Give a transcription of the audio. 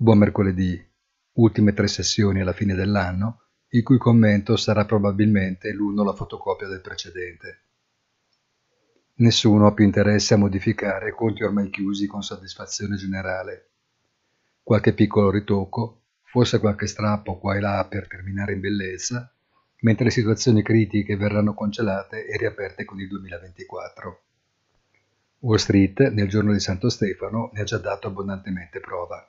Buon mercoledì, ultime tre sessioni alla fine dell'anno, il cui commento sarà probabilmente l'uno la fotocopia del precedente. Nessuno ha più interesse a modificare conti ormai chiusi con soddisfazione generale. Qualche piccolo ritocco, forse qualche strappo qua e là per terminare in bellezza, mentre le situazioni critiche verranno congelate e riaperte con il 2024. Wall Street, nel giorno di Santo Stefano, ne ha già dato abbondantemente prova.